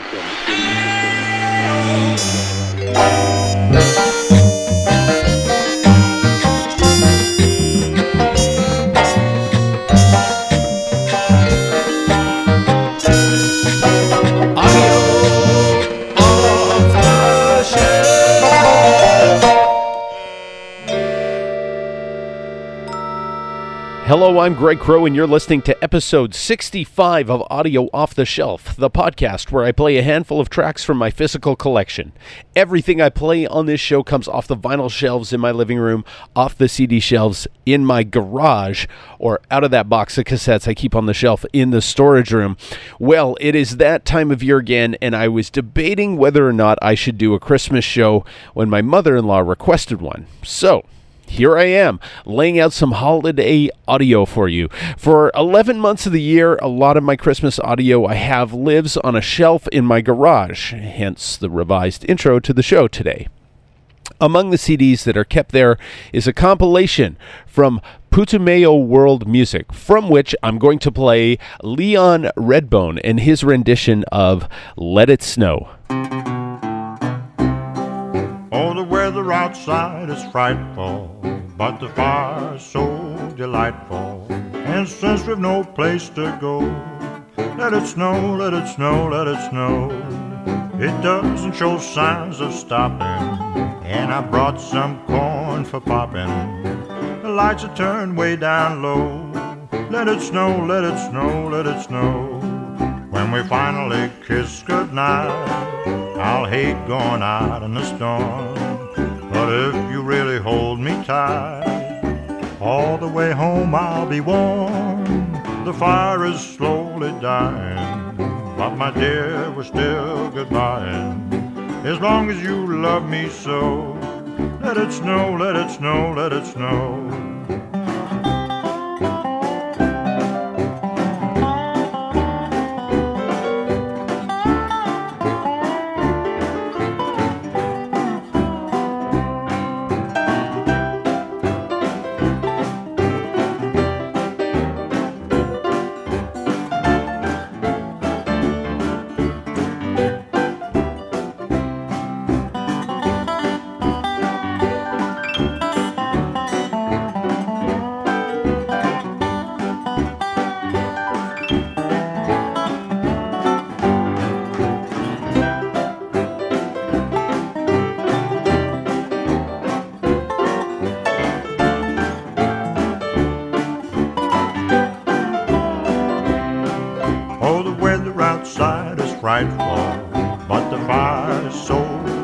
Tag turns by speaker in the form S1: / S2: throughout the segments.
S1: Thank you. I'm Greg Crow, and you're listening to episode 65 of Audio Off the Shelf, the podcast where I play a handful of tracks from my physical collection. Everything I play on this show comes off the vinyl shelves in my living room, off the CD shelves in my garage, or out of that box of cassettes I keep on the shelf in the storage room. Well, it is that time of year again, and I was debating whether or not I should do a Christmas show when my mother in law requested one. So, here I am laying out some holiday audio for you. For 11 months of the year, a lot of my Christmas audio I have lives on a shelf in my garage, hence the revised intro to the show today. Among the CDs that are kept there is a compilation from Putumayo World Music, from which I'm going to play Leon Redbone and his rendition of Let It Snow.
S2: Outside is frightful, but the fire's so delightful. And since we've no place to go, let it snow, let it snow, let it snow. It doesn't show signs of stopping, and I brought some corn for popping. The lights are turned way down low. Let it snow, let it snow, let it snow. When we finally kiss goodnight. I'll hate going out in the storm. But if you really hold me tight, all the way home I'll be warm. The fire is slowly dying, but my dear, we're still goodbying. As long as you love me so, let it snow, let it snow, let it snow.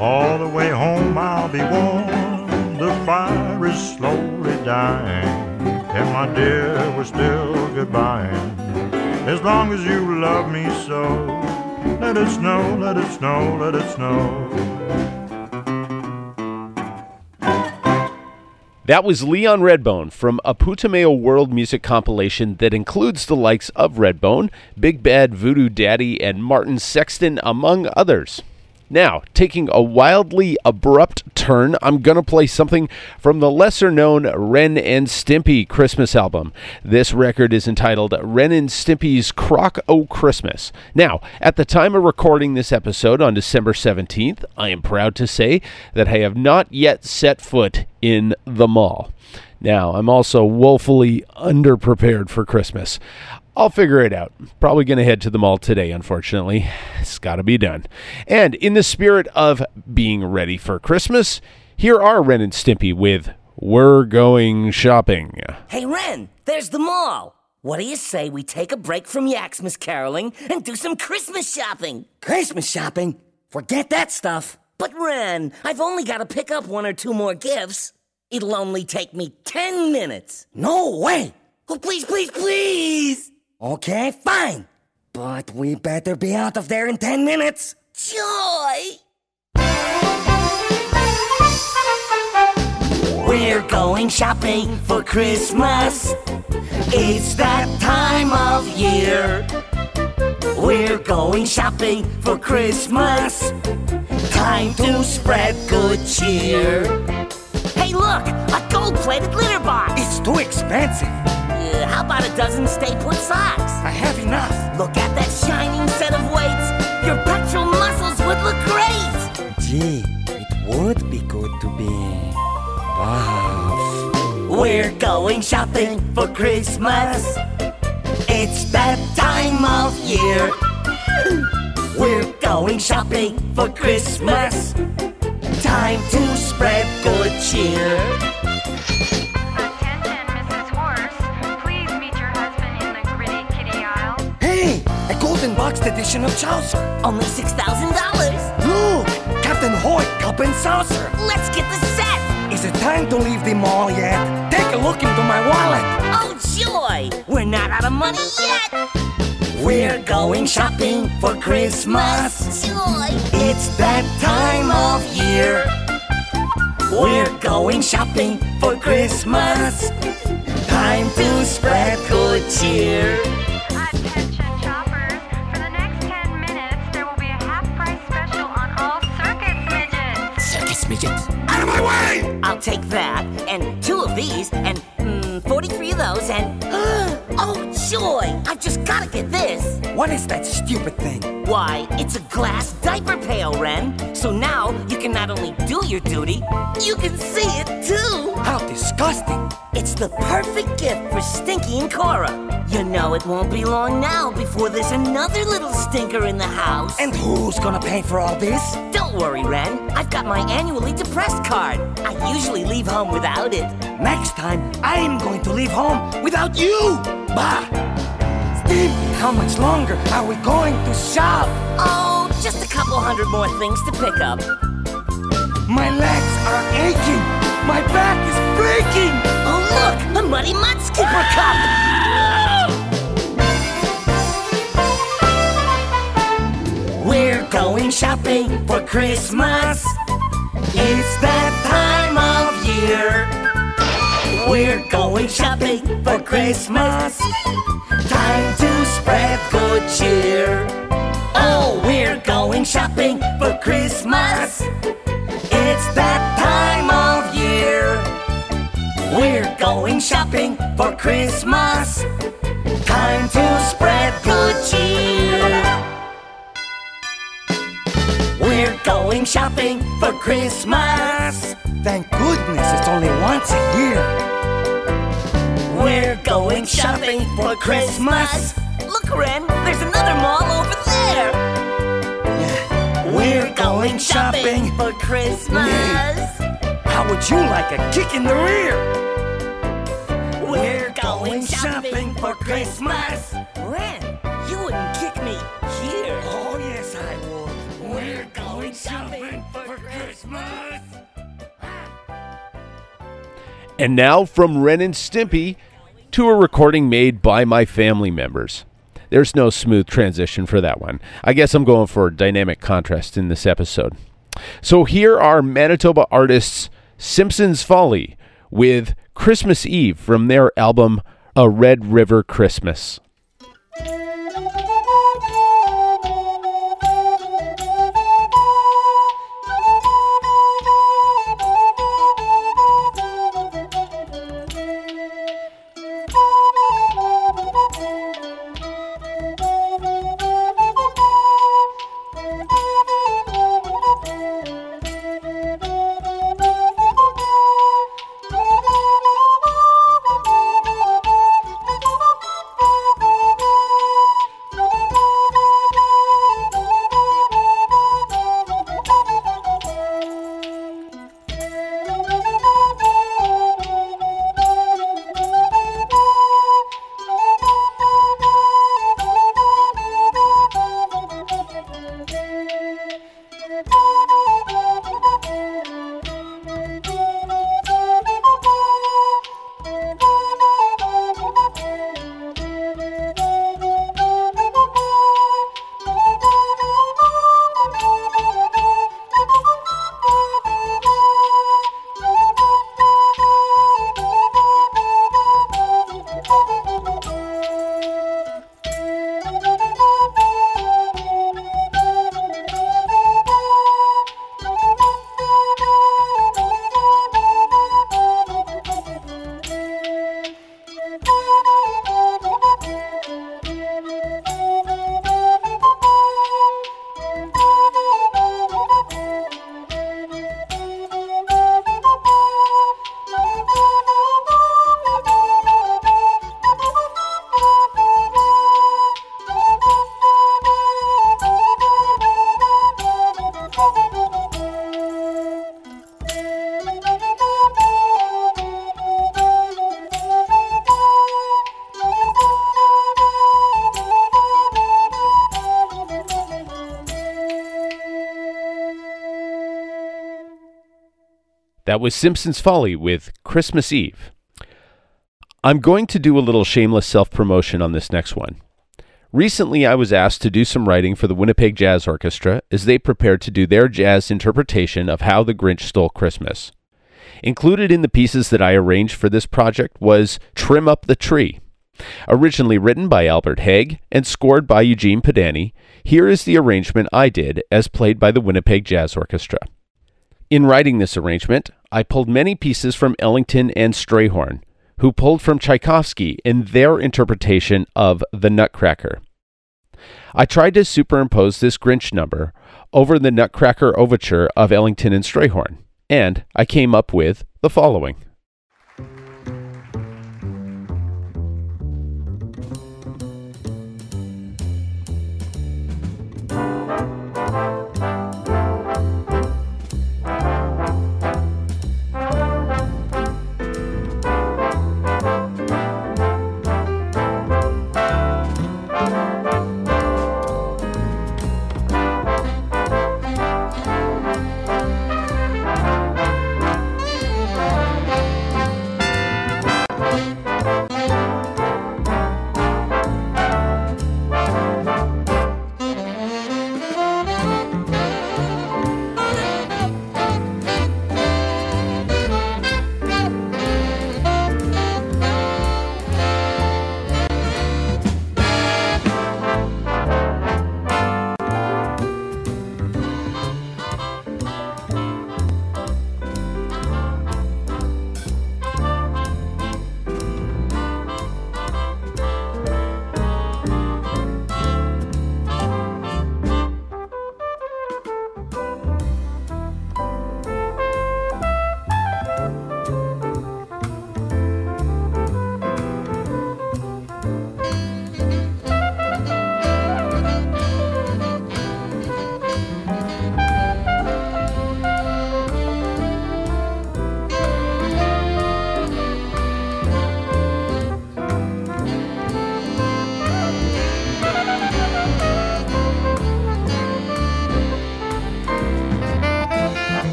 S2: all the way home I'll be warm. The fire is slowly dying, and my dear, we're still goodbying. As long as you love me so, let it snow, let it snow, let it snow.
S1: That was Leon Redbone from a Putumayo World Music compilation that includes the likes of Redbone, Big Bad Voodoo Daddy, and Martin Sexton, among others. Now, taking a wildly abrupt turn, I'm going to play something from the lesser known Ren and Stimpy Christmas album. This record is entitled Ren and Stimpy's Crock O Christmas. Now, at the time of recording this episode on December 17th, I am proud to say that I have not yet set foot in the mall. Now, I'm also woefully underprepared for Christmas. I'll figure it out. Probably going to head to the mall today, unfortunately. It's got to be done. And in the spirit of being ready for Christmas, here are Ren and Stimpy with We're Going Shopping.
S3: Hey, Ren, there's the mall. What do you say we take a break from Yaxmas caroling and do some Christmas shopping?
S4: Christmas shopping? Forget that stuff.
S3: But, Ren, I've only got to pick up one or two more gifts. It'll only take me ten minutes.
S4: No way!
S3: Oh, please, please, please!
S4: Okay, fine. But we better be out of there in ten minutes.
S3: joy! We're going shopping for Christmas. It's that time of year. We're going shopping for Christmas. Time to spread good cheer. Hey, look, a gold-plated litter box.
S4: It's too expensive.
S3: Uh, how about a dozen stay-put socks?
S4: I have enough.
S3: Look at that shining set of weights. Your petrol muscles would look great.
S4: Gee, it would be good to be buff.
S3: We're going shopping for Christmas. It's that time of year. We're going shopping for Christmas. Time to spread good cheer.
S4: Edition of Chaucer.
S3: Only $6,000.
S4: Look, Captain Hoyt, cup and saucer.
S3: Let's get the set.
S4: Is it time to leave the mall yet? Take a look into my wallet.
S3: Oh, joy! We're not out of money yet. We're going shopping for Christmas. Joy! It's that time of year. We're going shopping for Christmas. Time to spread good cheer. Take that, and two of these, and mm, 43 of those, and. Oh, joy! I've just gotta get this.
S4: What is that stupid thing?
S3: Why, it's a glass diaper pail, Ren. So now you can not only do your duty, you can see it too.
S4: How disgusting.
S3: It's the perfect gift for Stinky and Cora. You know it won't be long now before there's another little stinker in the house.
S4: And who's gonna pay for all this?
S3: don't worry, Ren. I've got my annually depressed card. I usually leave home without it.
S4: Next time, I'm going to leave home without you. Bah! Steve, how much longer are we going to shop?
S3: Oh, just a couple hundred more things to pick up.
S4: My legs are aching. My back is breaking.
S3: Look, a Muddy Mud Skipper cup! We're going shopping for Christmas. It's that time of year. We're going shopping for Christmas. Time to spread good cheer. Oh, we're going shopping for Christmas. Christmas. Time to spread good cheer. We're going shopping for Christmas.
S4: Thank goodness it's only once a year.
S3: We're going shopping for Christmas. Look, Ren, there's another mall over there. We're going shopping for Christmas.
S4: How would you like a kick in the rear?
S3: We're shopping for Christmas. Ren, you wouldn't kick me here.
S4: Oh, yes, I would.
S3: We're going shopping for Christmas.
S1: And now from Ren and Stimpy to a recording made by my family members. There's no smooth transition for that one. I guess I'm going for dynamic contrast in this episode. So here are Manitoba artists Simpsons Folly with Christmas Eve from their album A Red River Christmas. That was Simpsons Folly with Christmas Eve. I'm going to do a little shameless self promotion on this next one. Recently, I was asked to do some writing for the Winnipeg Jazz Orchestra as they prepared to do their jazz interpretation of How the Grinch Stole Christmas. Included in the pieces that I arranged for this project was Trim Up the Tree. Originally written by Albert Hague and scored by Eugene Poddany, here is the arrangement I did as played by the Winnipeg Jazz Orchestra. In writing this arrangement, I pulled many pieces from Ellington and Strayhorn, who pulled from Tchaikovsky in their interpretation of The Nutcracker. I tried to superimpose this Grinch number over the Nutcracker overture of Ellington and Strayhorn, and I came up with the following.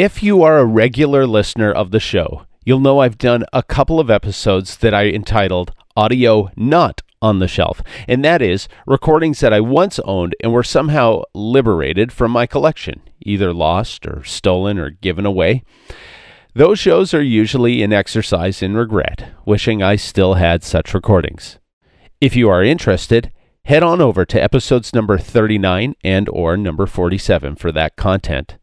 S1: If you are a regular listener of the show, you'll know I've done a couple of episodes that I entitled Audio Not on the Shelf, and that is recordings that I once owned and were somehow liberated from my collection, either lost or stolen or given away. Those shows are usually an exercise in regret, wishing I still had such recordings. If you are interested, head on over to episodes number 39 and or number 47 for that content.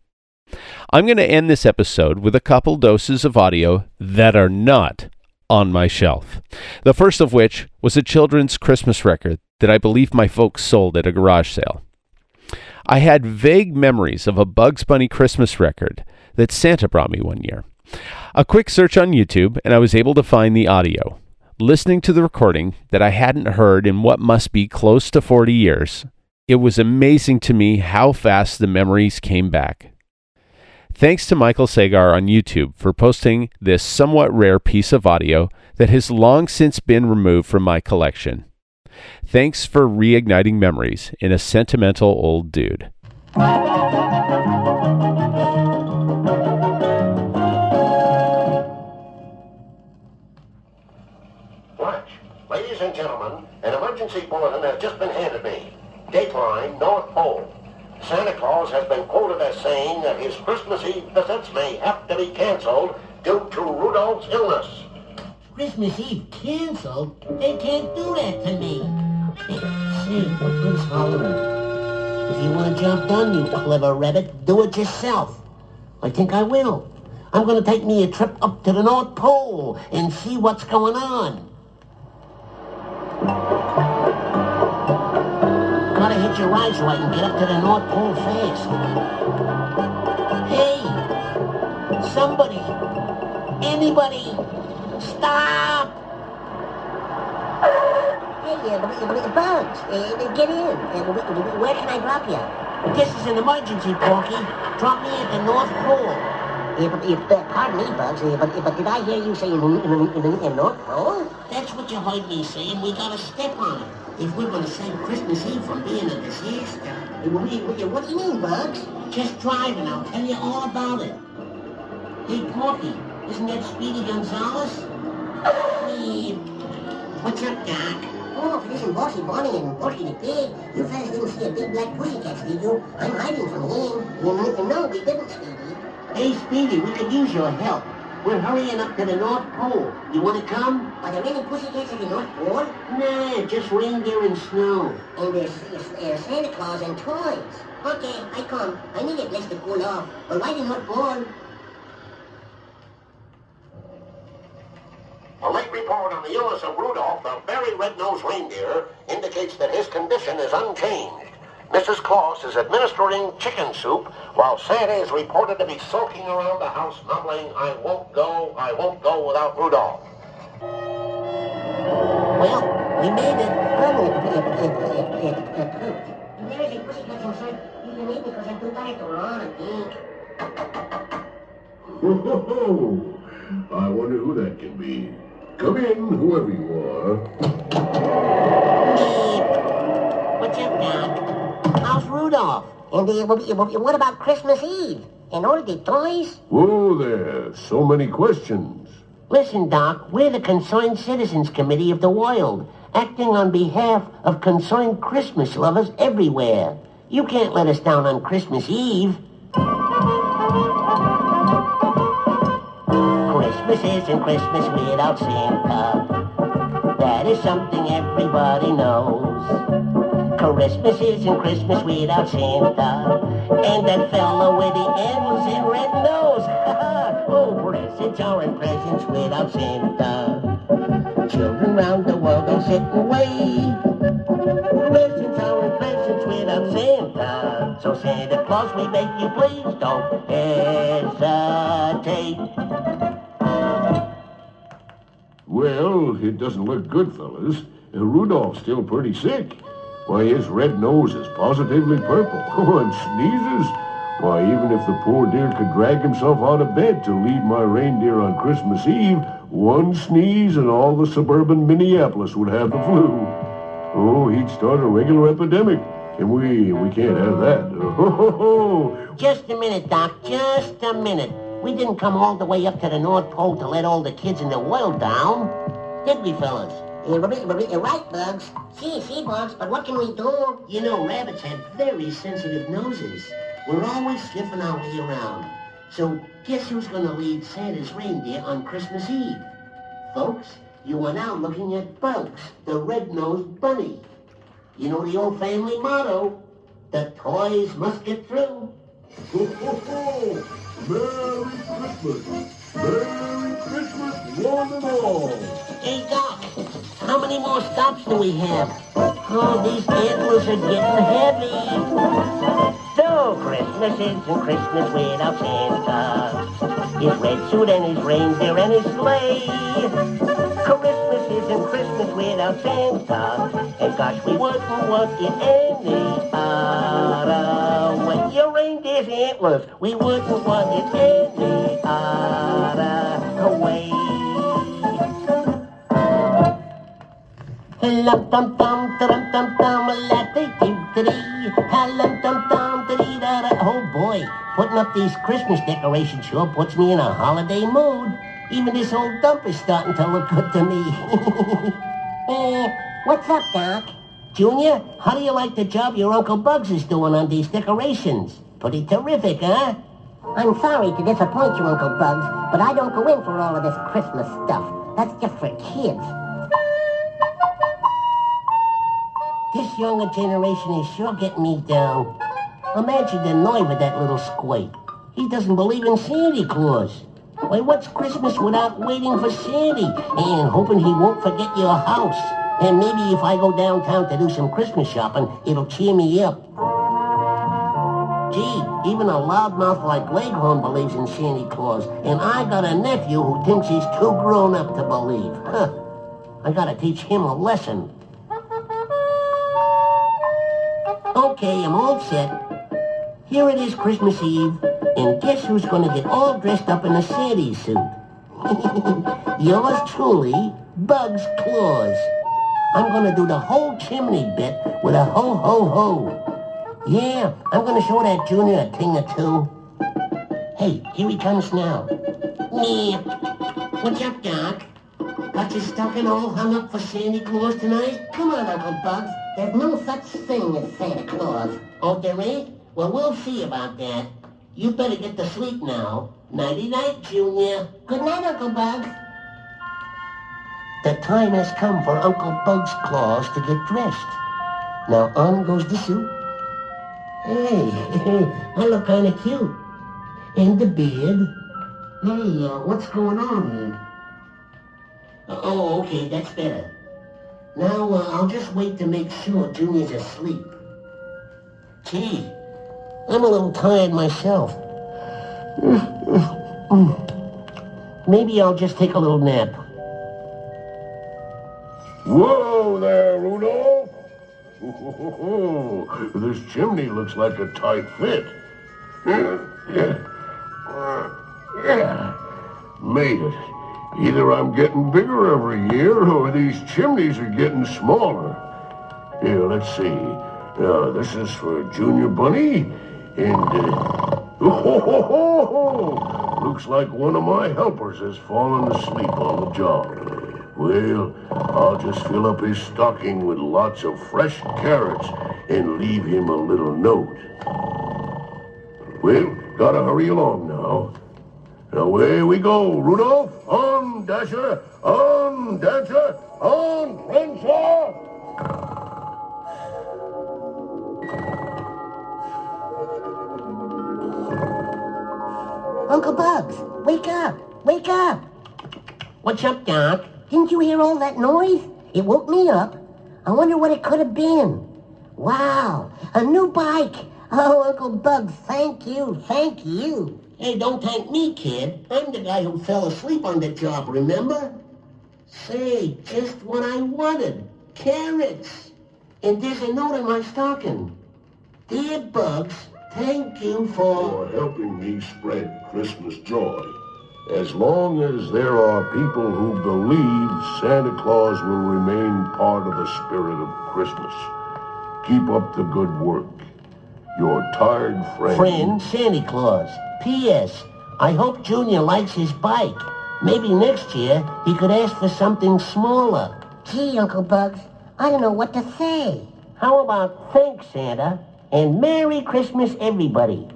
S1: I'm going to end this episode with a couple doses of audio that are not on my shelf. The first of which was a children's Christmas record that I believe my folks sold at a garage sale. I had vague memories of a Bugs Bunny Christmas record that Santa brought me one year. A quick search on YouTube, and I was able to find the audio. Listening to the recording that I hadn't heard in what must be close to 40 years, it was amazing to me how fast the memories came back. Thanks to Michael Sagar on YouTube for posting this somewhat rare piece of audio that has long since been removed from my collection. Thanks for reigniting memories in a sentimental old dude.
S5: Watch. Ladies and gentlemen, an emergency bulletin has just been handed me. Dateline, North Pole. Santa Claus has been quoted as saying that his Christmas Eve visits may have to be canceled due to Rudolph's illness.
S6: Christmas Eve canceled? They can't do that to me. Hey, say, who's hollering? If you want a job done, you clever rabbit, do it yourself. I think I will. I'm gonna take me a trip up to the North Pole and see what's going on. Hitch ride so I can get up to the North Pole fast. Hey! Somebody! Anybody! Stop!
S7: Hey, uh, Bugs, uh, get in. Wh- wh- where can I drop you?
S6: This is an emergency, Porky. Drop me at the North Pole.
S7: But, yeah, uh, pardon me, Bugs, but, but did I hear you say North Pole?
S6: That's what you heard me saying. We gotta step on it. If we're gonna save Christmas Eve from being a disaster.
S7: What do you, what do you- mean, Bugs?
S6: Just drive and I'll tell you all about it. Hey, Porky, isn't that Speedy Gonzales? Hey, what's up, Doc?
S7: Oh, if it isn't Bossy Bonnie and Porky the Pig, you fellas didn't see a big black pussycat, did you? I'm hiding from him. You, know we didn't, Speedy.
S6: Hey, Speedy, we could use your help. We're hurrying up to the North Pole. You wanna come?
S7: Are there any pussycats in the North Pole?
S6: Nah, just reindeer and snow.
S7: And there's, there's, there's Santa Claus and toys. Okay, I come. I need a place to cool off. But why the North Pole?
S5: A late report on the illness of Rudolph, the very red-nosed reindeer, indicates that his condition is unchanged. Mrs. Claus is administering chicken soup, while Santa is reported to be sulking around the house, mumbling, I won't go, I won't go without Rudolph.
S6: Well, we made it.
S7: Oh, it, it, it, it, it, it. There is a pussycat inside. You can eat because I'm too tired to run and eat.
S8: I wonder who that can be. Come in, whoever you are.
S6: What's up, Doc? How's Rudolph?
S7: And what- about Christmas Eve? And all the toys?
S8: Whoa there, so many questions.
S6: Listen, Doc, we're the Concerned Citizens Committee of the World, acting on behalf of concerned Christmas lovers everywhere. You can't let us down on Christmas Eve. Christmas isn't Christmas without Santa. That is something everybody knows. Christmas isn't Christmas without Santa. And that fellow with the antlers and red nose. oh, presents aren't presents without Santa. Children round the world don't sit. Presents aren't presents without Santa. So Santa Claus, we beg you please don't hesitate.
S8: Well, it doesn't look good, fellas. Rudolph's still pretty sick. Why, his red nose is positively purple. Oh, and sneezes. Why, even if the poor dear could drag himself out of bed to lead my reindeer on Christmas Eve, one sneeze and all the suburban Minneapolis would have the flu. Oh, he'd start a regular epidemic. And we, we can't have that. Oh, ho, ho.
S6: Just a minute, Doc. Just a minute. We didn't come all the way up to the North Pole to let all the kids in the world down. Did we, fellas?
S7: Yeah, but- but You're right, Bugs. See, see, Bugs, but what can we do?
S6: You know, rabbits have very sensitive noses. We're always sniffing our way around. So guess who's gonna lead Santa's reindeer on Christmas Eve? Folks, you are now looking at Bugs, the red-nosed bunny. You know the old family motto, the toys must get through.
S8: Ho, ho, ho! Merry Christmas! Merry Christmas, one and all!
S6: Hey, Doc, how many more stops do we have? Oh, these antlers are getting heavy. So, Christmas isn't Christmas without Santa. His red suit and his reindeer and his sleigh. Christmas isn't Christmas without Santa. And gosh, we wouldn't want it any other way. Your reindeer's antlers, we wouldn't want it any other way. Lum dum dum dum dum dum la dee dee dee Lum dum dum dee da da Oh boy, putting up these Christmas decorations sure puts me in a holiday mood. Even this old dump is starting to look good to me.
S7: Eh, what's up, Doc?
S6: Junior, how do you like the job your Uncle Bugs is doing on these decorations? Pretty terrific, huh?
S7: I'm sorry to disappoint you, Uncle Bugs, but I don't go in for all of this Christmas stuff. That's just for kids.
S6: This younger generation is sure getting me down. Imagine the noise with that little squake. He doesn't believe in Santa Claus. Why, what's Christmas without waiting for Santa and hoping he won't forget your house? And maybe if I go downtown to do some Christmas shopping, it'll cheer me up. Gee, even a loudmouth like Leghorn believes in Santa Claus, and I got a nephew who thinks he's too grown up to believe. Huh. I gotta teach him a lesson. Okay, I'm all set. Here it is Christmas Eve, and guess who's gonna get all dressed up in a Santa suit? Yours truly, Bugs Claus. I'm gonna do the whole chimney bit with a ho ho ho. Yeah, I'm gonna show that Junior a thing or two. Hey, here he comes now.
S7: Yeah. What's up, Doc?
S6: Got your stocking all hung up for Santa Claus tonight?
S7: Come on, Uncle Bugs. There's no such thing as Santa Claus.
S6: Oh, there ain't? Well, we'll see about that. You better get to sleep now. Nighty-night, Junior.
S7: Good night, Uncle Bugs.
S6: The time has come for Uncle Bug's Claus to get dressed. Now on goes the suit. Hey, I look kind of cute. And the beard. Hey, uh, what's going on? Oh, okay, that's better. Now, uh, I'll just wait to make sure Junior's asleep. Gee, I'm a little tired myself. Maybe I'll just take a little nap.
S8: Whoa there, Rudolph! this chimney looks like a tight fit. Made it. Either I'm getting bigger every year, or these chimneys are getting smaller. Here, let's see. Uh, this is for Junior Bunny, and uh, ho, ho, ho. looks like one of my helpers has fallen asleep on the job. Well, I'll just fill up his stocking with lots of fresh carrots and leave him a little note. Well, gotta hurry along now. Away we go, Rudolph. On, Dasher. On, Dancer. On, Prancer.
S7: Uncle Bugs, wake up! Wake up!
S6: What's up, Doc?
S7: Didn't you hear all that noise? It woke me up. I wonder what it could have been. Wow, a new bike! Oh, Uncle Bugs, thank you, thank you.
S6: Hey, don't thank me, kid. I'm the guy who fell asleep on the job, remember? Say, just what I wanted. Carrots. And there's a note in my stocking. Dear Bugs, thank you for...
S8: For helping me spread Christmas joy. As long as there are people who believe Santa Claus will remain part of the spirit of Christmas. Keep up the good work. Your tired friend.
S6: Friend Santa Claus. P.S. I hope Junior likes his bike. Maybe next year he could ask for something smaller.
S7: Gee, Uncle Bugs, I don't know what to say.
S6: How about thanks, Santa, and Merry Christmas, everybody.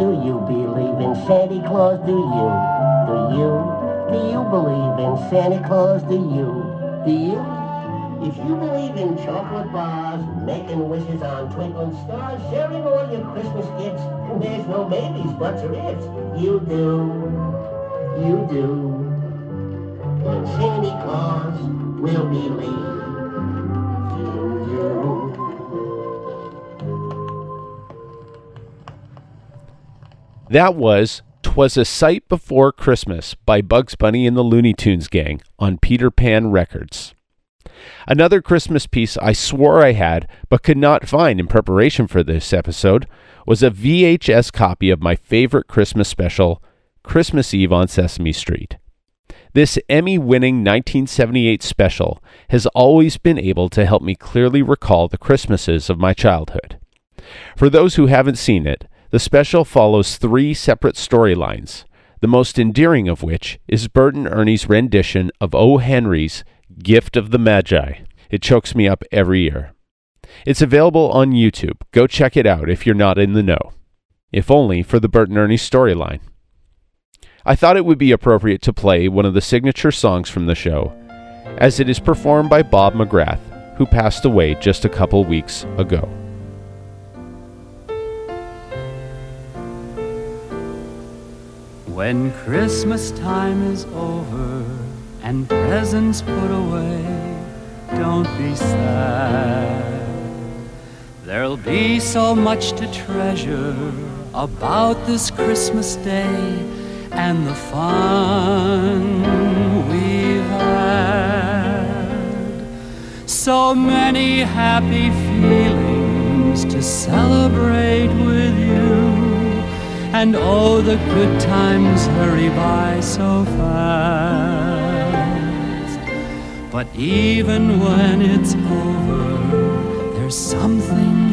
S7: Do you believe in Santa Claus? Do you? Do you? Do you believe in Santa Claus? Do you? Do you? If you believe in chocolate bars, making wishes on twinkling stars, sharing all your Christmas gifts, and there's no maybes, buts, or ifs, you do. You do. And Santa Claus will believe in.
S1: That was Twas a Sight Before Christmas by Bugs Bunny and the Looney Tunes Gang on Peter Pan Records. Another Christmas piece I swore I had but could not find in preparation for this episode was a VHS copy of my favorite Christmas special, Christmas Eve on Sesame Street. This Emmy winning 1978 special has always been able to help me clearly recall the Christmases of my childhood. For those who haven't seen it, the special follows three separate storylines, the most endearing of which is Bert and Ernie's rendition of O. Henry's Gift of the Magi. It chokes me up every year. It's available on YouTube. Go check it out if you're not in the know. If only for the Bert and Ernie storyline. I thought it would be appropriate to play one of the signature songs from the show, as it is performed by Bob McGrath, who passed away just a couple weeks ago.
S9: When Christmas time is over and presents put away, don't be sad. There'll be so much to treasure about this Christmas day and the fun we've had. So many happy feelings to celebrate with you. And oh, the good times hurry by so fast. But even when it's over, there's something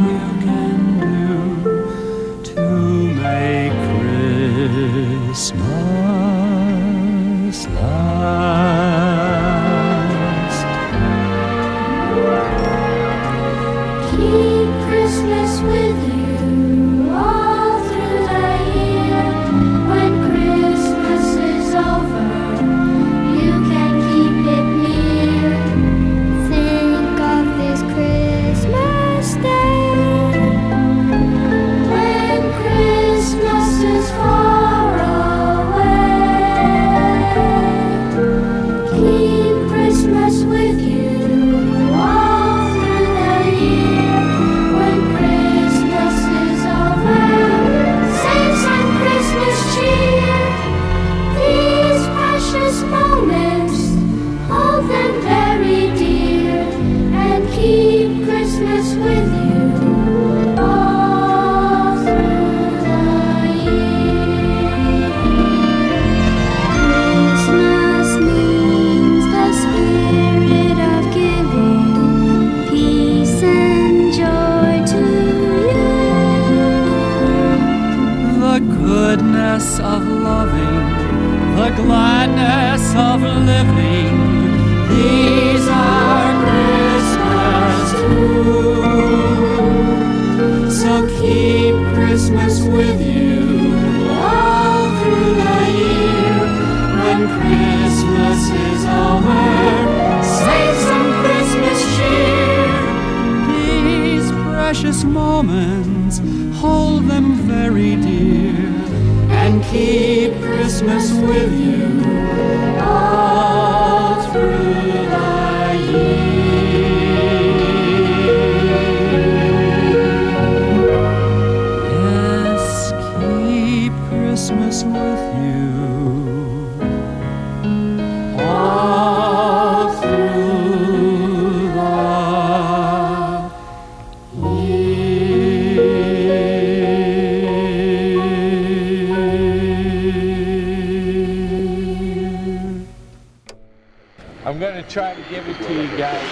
S10: give it to you guys.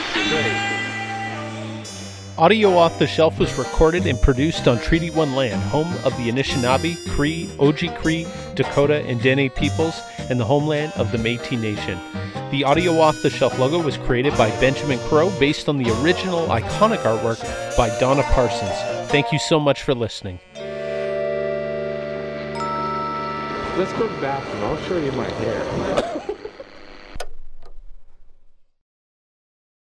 S1: Audio Off the Shelf was recorded and produced on Treaty One land, home of the Anishinaabe, Cree, Oji-Cree, Dakota, and Dene peoples, and the homeland of the Métis Nation. The Audio Off the Shelf logo was created by Benjamin Crow based on the original iconic artwork by Donna Parsons. Thank you so much for listening.
S10: let's go to the bathroom. I'll show you my hair.